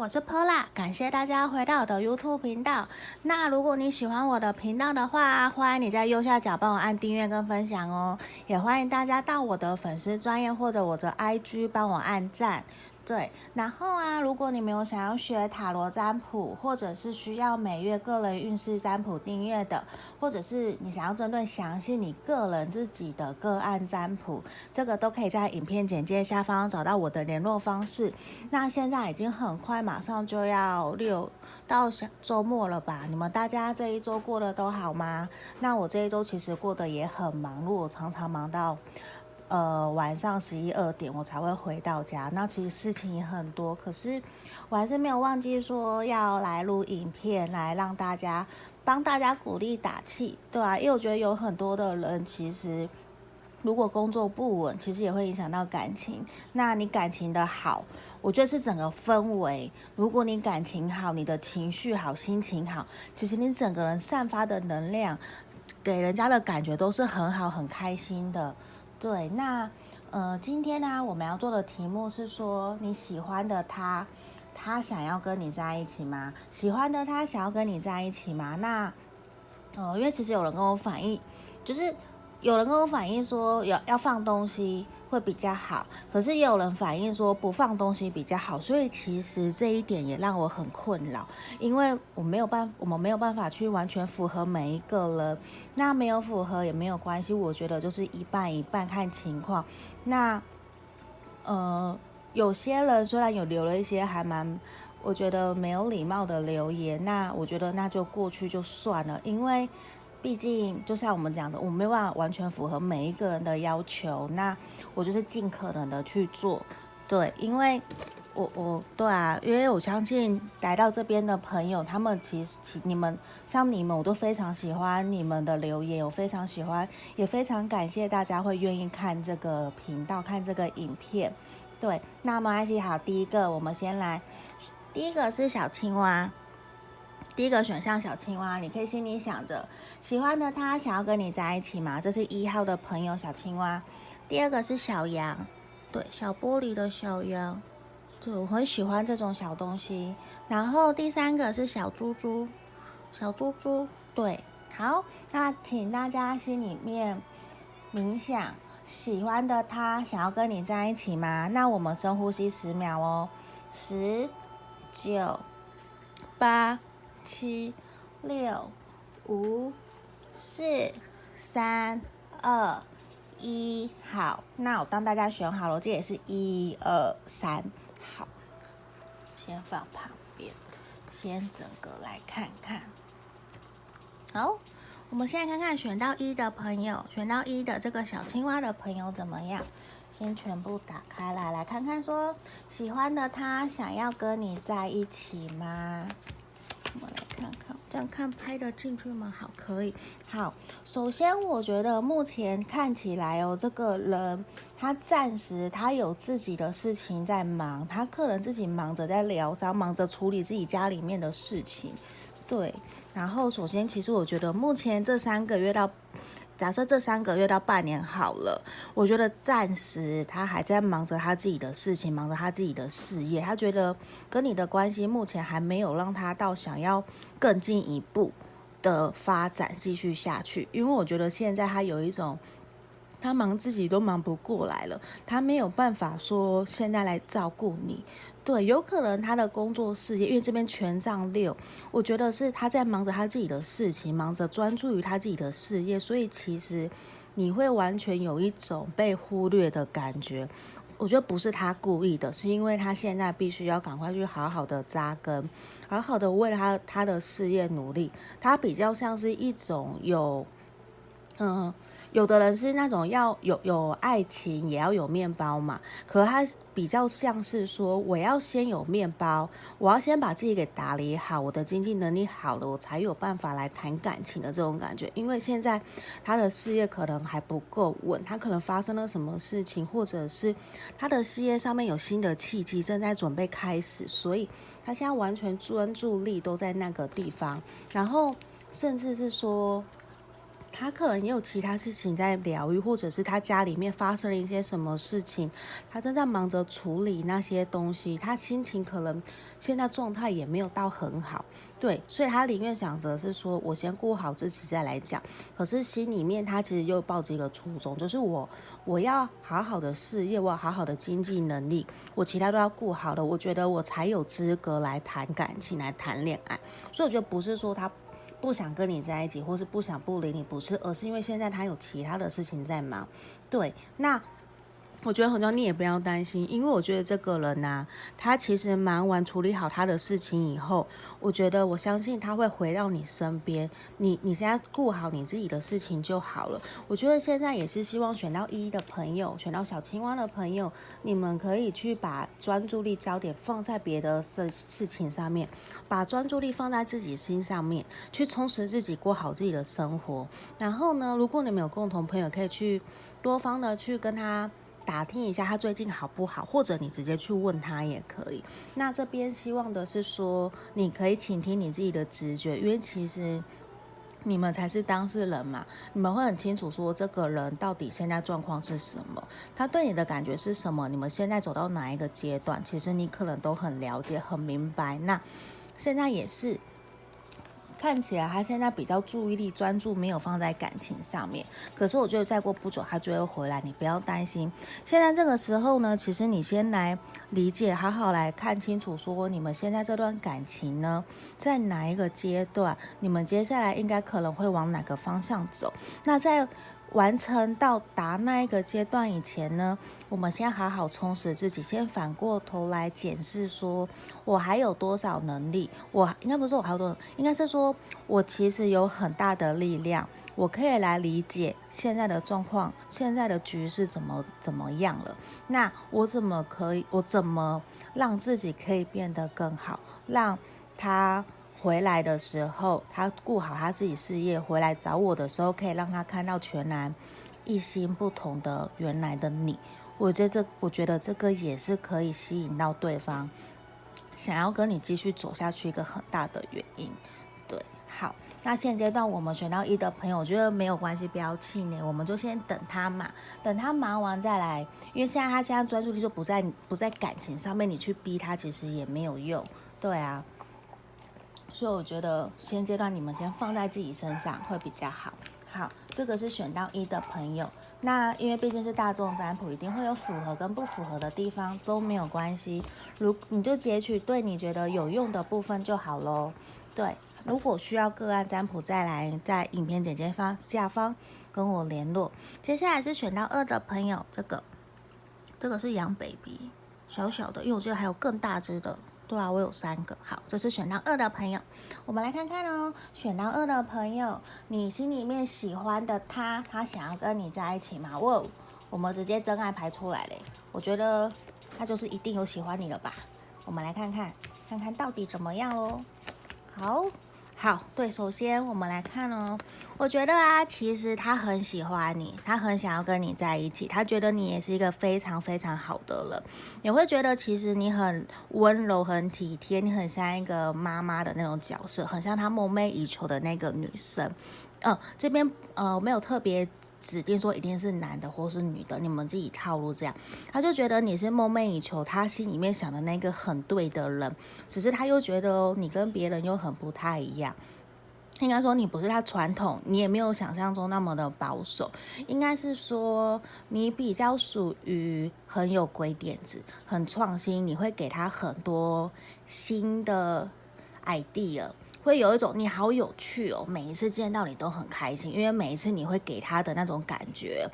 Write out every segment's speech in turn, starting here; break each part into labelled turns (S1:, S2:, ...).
S1: 我是 Pola，感谢大家回到我的 YouTube 频道。那如果你喜欢我的频道的话，欢迎你在右下角帮我按订阅跟分享哦。也欢迎大家到我的粉丝专业或者我的 IG 帮我按赞。对，然后啊，如果你没有想要学塔罗占卜，或者是需要每月个人运势占卜订阅的，或者是你想要针对详细你个人自己的个案占卜，这个都可以在影片简介下方找到我的联络方式。那现在已经很快，马上就要六到周末了吧？你们大家这一周过得都好吗？那我这一周其实过得也很忙碌，常常忙到。呃，晚上十一二点我才会回到家。那其实事情也很多，可是我还是没有忘记说要来录影片，来让大家帮大家鼓励打气，对啊，因为我觉得有很多的人其实如果工作不稳，其实也会影响到感情。那你感情的好，我觉得是整个氛围。如果你感情好，你的情绪好，心情好，其实你整个人散发的能量，给人家的感觉都是很好、很开心的。对，那呃，今天呢，我们要做的题目是说，你喜欢的他，他想要跟你在一起吗？喜欢的他想要跟你在一起吗？那呃，因为其实有人跟我反映，就是有人跟我反映说，要要放东西。会比较好，可是也有人反映说不放东西比较好，所以其实这一点也让我很困扰，因为我没有办，我们没有办法去完全符合每一个人，那没有符合也没有关系，我觉得就是一半一半看情况。那呃，有些人虽然有留了一些还蛮，我觉得没有礼貌的留言，那我觉得那就过去就算了，因为。毕竟，就像我们讲的，我没有办法完全符合每一个人的要求。那我就是尽可能的去做，对，因为我我对啊，因为我相信来到这边的朋友，他们其实其你们像你们，我都非常喜欢你们的留言，我非常喜欢，也非常感谢大家会愿意看这个频道，看这个影片。对，那么安琪，好，第一个我们先来，第一个是小青蛙。第一个选项小青蛙，你可以心里想着喜欢的他想要跟你在一起吗？这是一号的朋友小青蛙。第二个是小羊，对，小玻璃的小羊，对，我很喜欢这种小东西。然后第三个是小猪猪，小猪猪，对，好，那请大家心里面冥想，喜欢的他想要跟你在一起吗？那我们深呼吸十秒哦，十、九、八。七、六、五、四、三、二、一，好，那我当大家选好了，这也是一二三，好，先放旁边，先整个来看看。好，我们现在看看选到一的朋友，选到一的这个小青蛙的朋友怎么样？先全部打开来，来看看说喜欢的他想要跟你在一起吗？我们来看看，这样看拍得进去吗？好，可以。好，首先我觉得目前看起来哦，这个人他暂时他有自己的事情在忙，他客人自己忙着在疗伤，忙着处理自己家里面的事情。对，然后首先其实我觉得目前这三个月到。假设这三个月到半年好了，我觉得暂时他还在忙着他自己的事情，忙着他自己的事业。他觉得跟你的关系目前还没有让他到想要更进一步的发展继续下去，因为我觉得现在他有一种。他忙自己都忙不过来了，他没有办法说现在来照顾你。对，有可能他的工作事业，因为这边权杖六，我觉得是他在忙着他自己的事情，忙着专注于他自己的事业，所以其实你会完全有一种被忽略的感觉。我觉得不是他故意的，是因为他现在必须要赶快去好好的扎根，好好的为他他的事业努力。他比较像是一种有，嗯。有的人是那种要有有爱情也要有面包嘛，可他比较像是说，我要先有面包，我要先把自己给打理好，我的经济能力好了，我才有办法来谈感情的这种感觉。因为现在他的事业可能还不够稳，他可能发生了什么事情，或者是他的事业上面有新的契机正在准备开始，所以他现在完全专注力都在那个地方，然后甚至是说。他可能也有其他事情在疗愈，或者是他家里面发生了一些什么事情，他正在忙着处理那些东西，他心情可能现在状态也没有到很好，对，所以他宁愿想着是说我先顾好自己再来讲，可是心里面他其实又抱着一个初衷，就是我我要好好的事业，我要好好的经济能力，我其他都要顾好的，我觉得我才有资格来谈感情，来谈恋爱，所以我觉得不是说他。不想跟你在一起，或是不想不理你，不是，而是因为现在他有其他的事情在忙。对，那。我觉得很多你也不要担心，因为我觉得这个人呐、他其实忙完处理好他的事情以后，我觉得我相信他会回到你身边。你你现在顾好你自己的事情就好了。我觉得现在也是希望选到一的朋友，选到小青蛙的朋友，你们可以去把专注力焦点放在别的事事情上面，把专注力放在自己心上面，去充实自己，过好自己的生活。然后呢，如果你们有共同朋友，可以去多方的去跟他。打听一下他最近好不好，或者你直接去问他也可以。那这边希望的是说，你可以倾听你自己的直觉，因为其实你们才是当事人嘛，你们会很清楚说这个人到底现在状况是什么，他对你的感觉是什么，你们现在走到哪一个阶段，其实你可能都很了解、很明白。那现在也是。看起来他现在比较注意力专注，没有放在感情上面。可是我觉得再过不久他就会回来，你不要担心。现在这个时候呢，其实你先来理解，好好来看清楚，说你们现在这段感情呢，在哪一个阶段？你们接下来应该可能会往哪个方向走？那在。完成到达那一个阶段以前呢，我们先好好充实自己，先反过头来检视，说我还有多少能力？我应该不是我还有多少，应该是说我其实有很大的力量，我可以来理解现在的状况，现在的局势怎么怎么样了？那我怎么可以？我怎么让自己可以变得更好？让他。回来的时候，他顾好他自己事业，回来找我的时候，可以让他看到全然一心不同的原来的你。我觉得这，我觉得这个也是可以吸引到对方想要跟你继续走下去一个很大的原因。对，好，那现阶段我们选到一的朋友，我觉得没有关系，不要气馁，我们就先等他嘛，等他忙完再来，因为现在他现在专注力就不在不在感情上面，你去逼他其实也没有用。对啊。所以我觉得现阶段你们先放在自己身上会比较好。好，这个是选到一的朋友。那因为毕竟是大众占卜，一定会有符合跟不符合的地方，都没有关系。如你就截取对你觉得有用的部分就好喽。对，如果需要个案占卜，再来在影片简介方下方跟我联络。接下来是选到二的朋友，这个这个是羊 baby，小小的，因为我觉得还有更大只的。对啊，我有三个。好，这是选到二的朋友，我们来看看哦。选到二的朋友，你心里面喜欢的他，他想要跟你在一起吗？哇，我们直接真爱排出来嘞。我觉得他就是一定有喜欢你了吧。我们来看看，看看到底怎么样哦。好。好，对，首先我们来看哦，我觉得啊，其实他很喜欢你，他很想要跟你在一起，他觉得你也是一个非常非常好的人，也会觉得其实你很温柔、很体贴，你很像一个妈妈的那种角色，很像他梦寐以求的那个女生。呃，这边呃没有特别。指定说一定是男的或是女的，你们自己套路这样，他就觉得你是梦寐以求，他心里面想的那个很对的人，只是他又觉得，你跟别人又很不太一样，应该说你不是他传统，你也没有想象中那么的保守，应该是说你比较属于很有鬼点子，很创新，你会给他很多新的 idea。会有一种你好有趣哦，每一次见到你都很开心，因为每一次你会给他的那种感觉，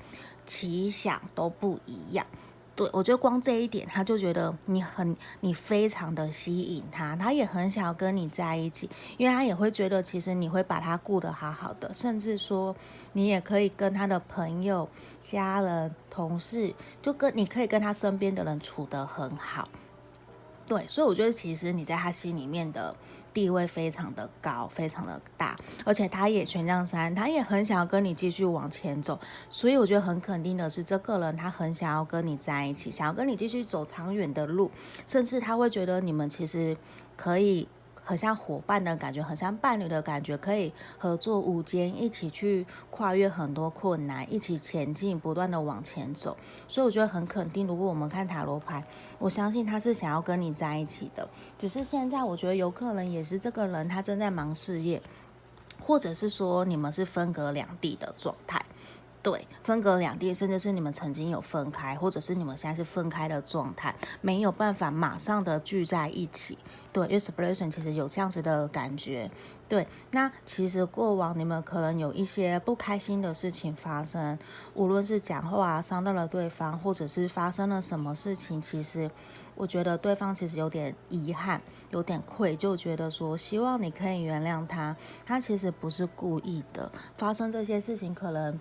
S1: 奇想都不一样。对，我觉得光这一点，他就觉得你很，你非常的吸引他，他也很想要跟你在一起，因为他也会觉得其实你会把他顾得好好的，甚至说你也可以跟他的朋友、家人、同事，就跟你可以跟他身边的人处得很好。对，所以我觉得其实你在他心里面的地位非常的高，非常的大，而且他也权杖三，他也很想要跟你继续往前走。所以我觉得很肯定的是，这个人他很想要跟你在一起，想要跟你继续走长远的路，甚至他会觉得你们其实可以很像伙伴的感觉，很像伴侣的感觉，可以合作无间，一起去跨越很多困难，一起前进，不断的往前走。所以我觉得很肯定，如果我们看塔罗牌，我相信他是想要跟你在一起的，只是现在我觉得有可能也是这个人他正在忙事业，或者是说你们是分隔两地的状态。对，分隔两地，甚至是你们曾经有分开，或者是你们现在是分开的状态，没有办法马上的聚在一起。对，因为 separation 其实有这样子的感觉。对，那其实过往你们可能有一些不开心的事情发生，无论是讲话啊伤到了对方，或者是发生了什么事情，其实我觉得对方其实有点遗憾，有点愧疚，觉得说希望你可以原谅他，他其实不是故意的，发生这些事情可能。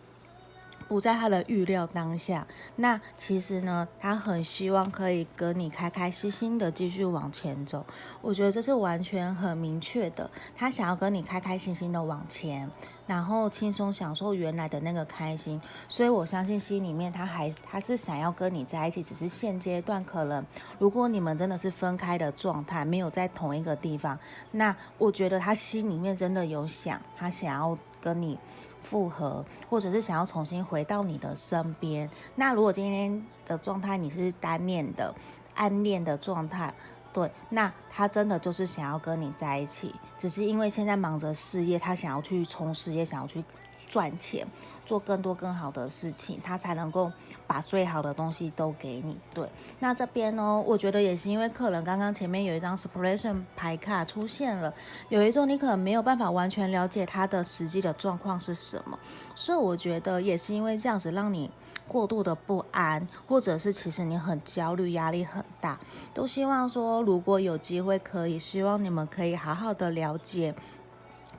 S1: 不在他的预料当下，那其实呢，他很希望可以跟你开开心心的继续往前走。我觉得这是完全很明确的，他想要跟你开开心心的往前，然后轻松享受原来的那个开心。所以我相信心里面他还他是想要跟你在一起，只是现阶段可能如果你们真的是分开的状态，没有在同一个地方，那我觉得他心里面真的有想，他想要跟你。复合，或者是想要重新回到你的身边。那如果今天的状态你是单恋的、暗恋的状态，对，那他真的就是想要跟你在一起，只是因为现在忙着事业，他想要去冲事业，想要去赚钱。做更多更好的事情，他才能够把最好的东西都给你。对，那这边呢，我觉得也是因为客人刚刚前面有一张 separation 牌卡出现了，有一种你可能没有办法完全了解他的实际的状况是什么，所以我觉得也是因为这样子让你过度的不安，或者是其实你很焦虑、压力很大，都希望说如果有机会可以，希望你们可以好好的了解。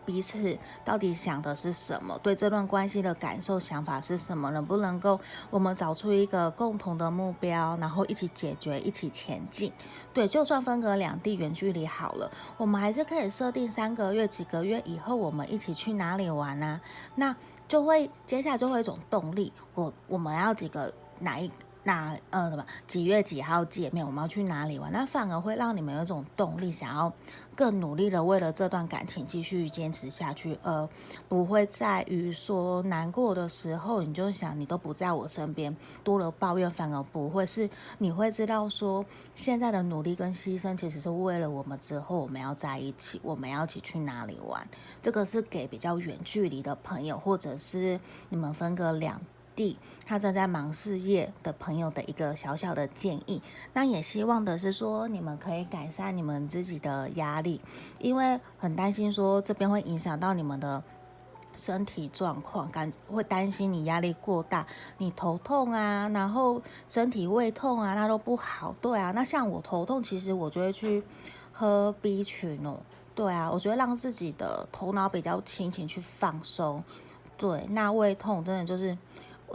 S1: 彼此到底想的是什么？对这段关系的感受、想法是什么？能不能够我们找出一个共同的目标，然后一起解决、一起前进？对，就算分隔两地、远距离好了，我们还是可以设定三个月、几个月以后，我们一起去哪里玩啊？那就会接下来就会有一种动力。我我们要几个哪一？哪呃什么几月几号见面？我们要去哪里玩？那反而会让你们有一种动力，想要更努力的为了这段感情继续坚持下去，而不会在于说难过的时候你就想你都不在我身边，多了抱怨，反而不会是你会知道说现在的努力跟牺牲其实是为了我们之后我们要在一起，我们要一起去哪里玩？这个是给比较远距离的朋友，或者是你们分隔两。弟，他正在忙事业的朋友的一个小小的建议，那也希望的是说你们可以改善你们自己的压力，因为很担心说这边会影响到你们的身体状况，感会担心你压力过大，你头痛啊，然后身体胃痛啊，那都不好。对啊，那像我头痛，其实我就会去喝 B 群哦。对啊，我觉得让自己的头脑比较清醒去放松。对，那胃痛真的就是。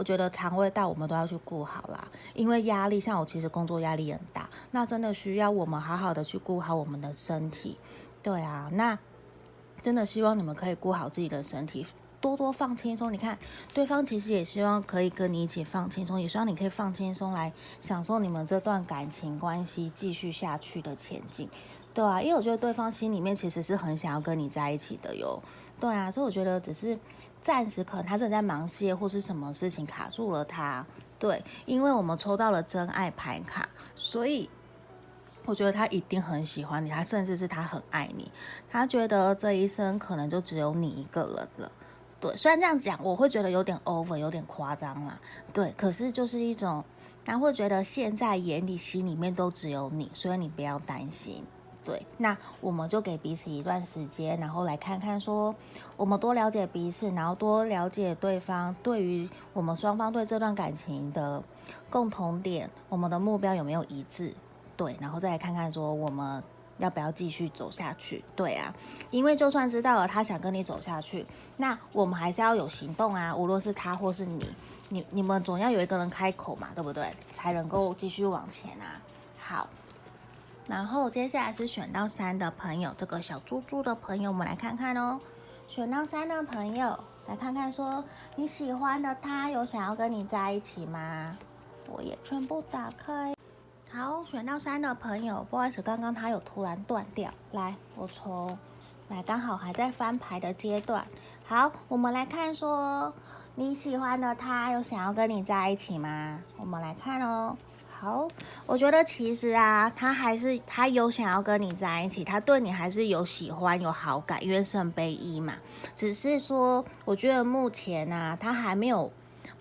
S1: 我觉得肠胃道我们都要去顾好啦，因为压力，像我其实工作压力很大，那真的需要我们好好的去顾好我们的身体。对啊，那真的希望你们可以顾好自己的身体，多多放轻松。你看，对方其实也希望可以跟你一起放轻松，也希望你可以放轻松来享受你们这段感情关系继续下去的前进。对啊，因为我觉得对方心里面其实是很想要跟你在一起的哟。对啊，所以我觉得只是。暂时可能他正在忙事业或是什么事情卡住了他，对，因为我们抽到了真爱牌卡，所以我觉得他一定很喜欢你，他甚至是他很爱你，他觉得这一生可能就只有你一个人了，对，虽然这样讲我会觉得有点 over，有点夸张啦，对，可是就是一种他会觉得现在眼里心里面都只有你，所以你不要担心。对，那我们就给彼此一段时间，然后来看看说，我们多了解彼此，然后多了解对方，对于我们双方对这段感情的共同点，我们的目标有没有一致？对，然后再来看看说，我们要不要继续走下去？对啊，因为就算知道了他想跟你走下去，那我们还是要有行动啊，无论是他或是你，你你们总要有一个人开口嘛，对不对？才能够继续往前啊。好。然后接下来是选到三的朋友，这个小猪猪的朋友，我们来看看哦。选到三的朋友，来看看说你喜欢的他有想要跟你在一起吗？我也全部打开。好，选到三的朋友，不好意思，刚刚他有突然断掉。来，我从来刚好还在翻牌的阶段。好，我们来看说你喜欢的他有想要跟你在一起吗？我们来看哦。好，我觉得其实啊，他还是他有想要跟你在一起，他对你还是有喜欢有好感，因为圣杯一嘛。只是说，我觉得目前啊，他还没有。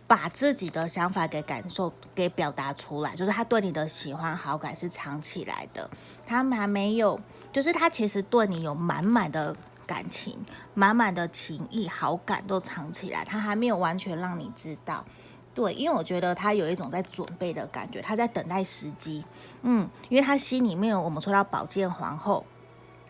S1: 把自己的想法给感受给表达出来，就是他对你的喜欢好感是藏起来的，他还没有，就是他其实对你有满满的感情，满满的情谊、好感都藏起来，他还没有完全让你知道。对，因为我觉得他有一种在准备的感觉，他在等待时机。嗯，因为他心里面我们说到宝剑皇后。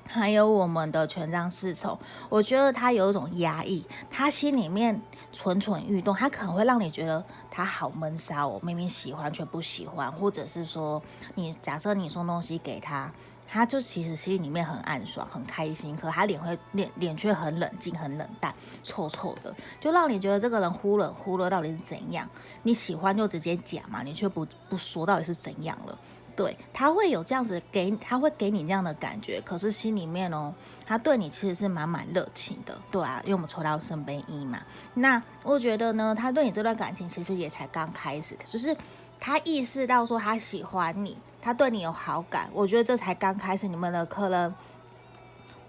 S1: 还有我们的权杖侍从，我觉得他有一种压抑，他心里面蠢蠢欲动，他可能会让你觉得他好闷骚哦，明明喜欢却不喜欢，或者是说你假设你送东西给他，他就其实心里面很暗爽，很开心，可他脸会脸脸却很冷静，很冷淡，臭臭的，就让你觉得这个人忽冷忽热到底是怎样？你喜欢就直接讲嘛，你却不不说到底是怎样了。对，他会有这样子给，他会给你这样的感觉，可是心里面哦，他对你其实是满满热情的，对啊，因为我们抽到圣杯一嘛。那我觉得呢，他对你这段感情其实也才刚开始，就是他意识到说他喜欢你，他对你有好感，我觉得这才刚开始，你们的可能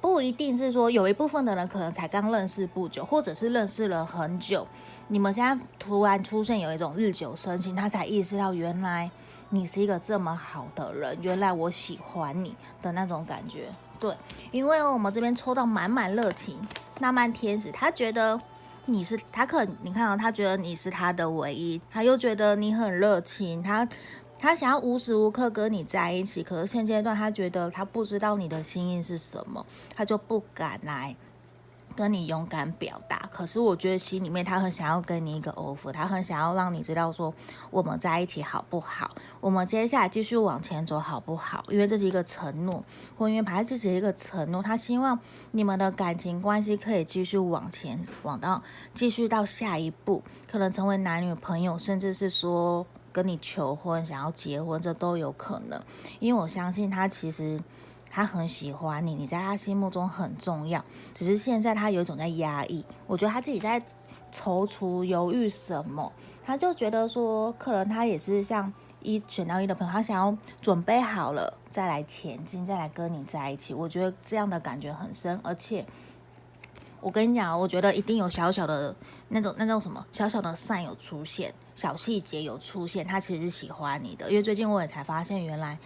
S1: 不一定是说有一部分的人可能才刚认识不久，或者是认识了很久，你们现在突然出现有一种日久生情，他才意识到原来。你是一个这么好的人，原来我喜欢你的那种感觉，对，因为我们这边抽到满满热情，浪漫天使，他觉得你是他可你看到、哦、他觉得你是他的唯一，他又觉得你很热情，他他想要无时无刻跟你在一起，可是现阶段他觉得他不知道你的心意是什么，他就不敢来。跟你勇敢表达，可是我觉得心里面他很想要跟你一个 offer，他很想要让你知道说我们在一起好不好？我们接下来继续往前走好不好？因为这是一个承诺，婚姻牌这是一个承诺，他希望你们的感情关系可以继续往前，往到继续到下一步，可能成为男女朋友，甚至是说跟你求婚，想要结婚，这都有可能。因为我相信他其实。他很喜欢你，你在他心目中很重要，只是现在他有一种在压抑。我觉得他自己在踌躇犹豫什么，他就觉得说，可能他也是像一选到一的朋友，他想要准备好了再来前进，再来跟你在一起。我觉得这样的感觉很深，而且我跟你讲，我觉得一定有小小的那种那种什么小小的善有出现，小细节有出现，他其实是喜欢你的。因为最近我也才发现，原来，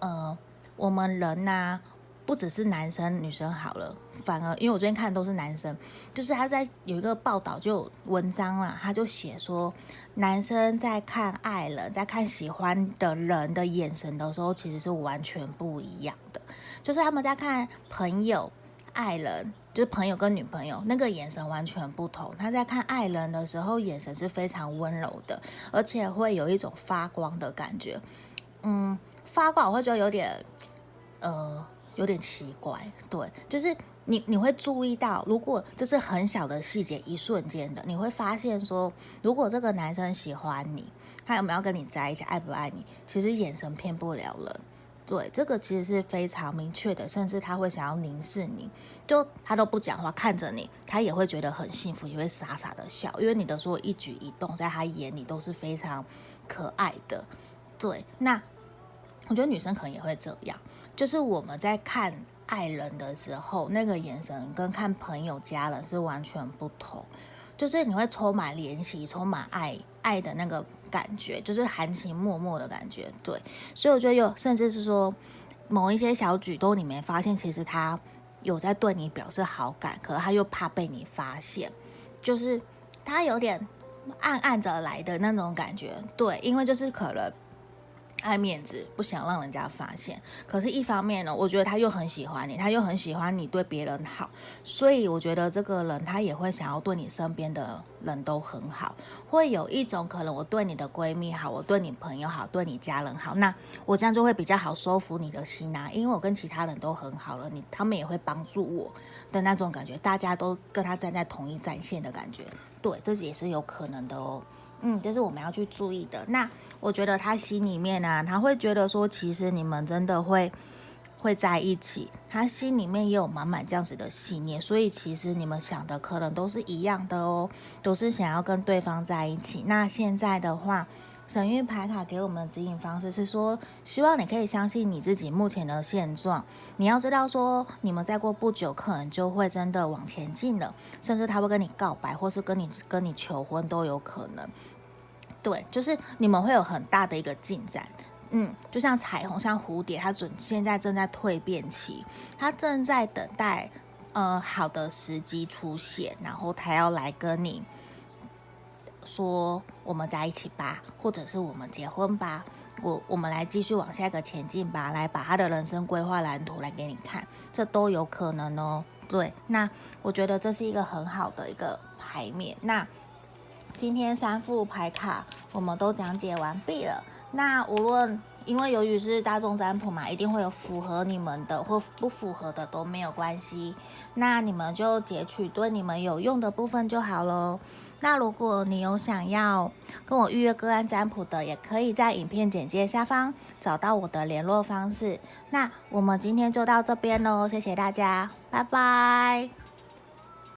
S1: 呃。我们人呐、不只是男生女生好了，反而因为我最近看的都是男生，就是他在有一个报道就有文章啦，他就写说，男生在看爱人，在看喜欢的人的眼神的时候，其实是完全不一样的，就是他们在看朋友、爱人，就是朋友跟女朋友那个眼神完全不同。他在看爱人的时候，眼神是非常温柔的，而且会有一种发光的感觉，嗯。发光我会觉得有点，呃，有点奇怪，对，就是你你会注意到，如果这是很小的细节，一瞬间的，你会发现说，如果这个男生喜欢你，他有没有跟你在一起，爱不爱你，其实眼神骗不了人，对，这个其实是非常明确的，甚至他会想要凝视你，就他都不讲话，看着你，他也会觉得很幸福，也会傻傻的笑，因为你的所有一举一动，在他眼里都是非常可爱的，对，那。我觉得女生可能也会这样，就是我们在看爱人的时候，那个眼神跟看朋友、家人是完全不同。就是你会充满怜惜、充满爱爱的那个感觉，就是含情脉脉的感觉。对，所以我觉得有，甚至是说某一些小举动，你没发现，其实他有在对你表示好感，可是他又怕被你发现，就是他有点暗暗着来的那种感觉。对，因为就是可能。爱面子，不想让人家发现。可是，一方面呢，我觉得他又很喜欢你，他又很喜欢你对别人好，所以我觉得这个人他也会想要对你身边的人都很好。会有一种可能，我对你的闺蜜好，我对你朋友好，对你家人好，那我这样就会比较好收服你的心啊，因为我跟其他人都很好了，你他们也会帮助我的那种感觉，大家都跟他站在同一战线的感觉。对，这也是有可能的哦。嗯，这是我们要去注意的。那我觉得他心里面呢、啊，他会觉得说，其实你们真的会会在一起，他心里面也有满满这样子的信念，所以其实你们想的可能都是一样的哦，都是想要跟对方在一起。那现在的话。神諭牌卡给我们的指引方式是说，希望你可以相信你自己目前的现状。你要知道说，你们再过不久可能就会真的往前进了，甚至他会跟你告白，或是跟你跟你求婚都有可能。对，就是你们会有很大的一个进展。嗯，就像彩虹，像蝴蝶，它准现在正在蜕变期，它正在等待呃好的时机出现，然后它要来跟你。说我们在一起吧，或者是我们结婚吧，我我们来继续往下一个前进吧，来把他的人生规划蓝图来给你看，这都有可能哦。对，那我觉得这是一个很好的一个牌面。那今天三副牌卡我们都讲解完毕了。那无论因为由于是大众占卜嘛，一定会有符合你们的或不符合的都没有关系。那你们就截取对你们有用的部分就好喽。那如果你有想要跟我预约个案占卜的，也可以在影片简介下方找到我的联络方式。那我们今天就到这边喽，谢谢大家，拜拜。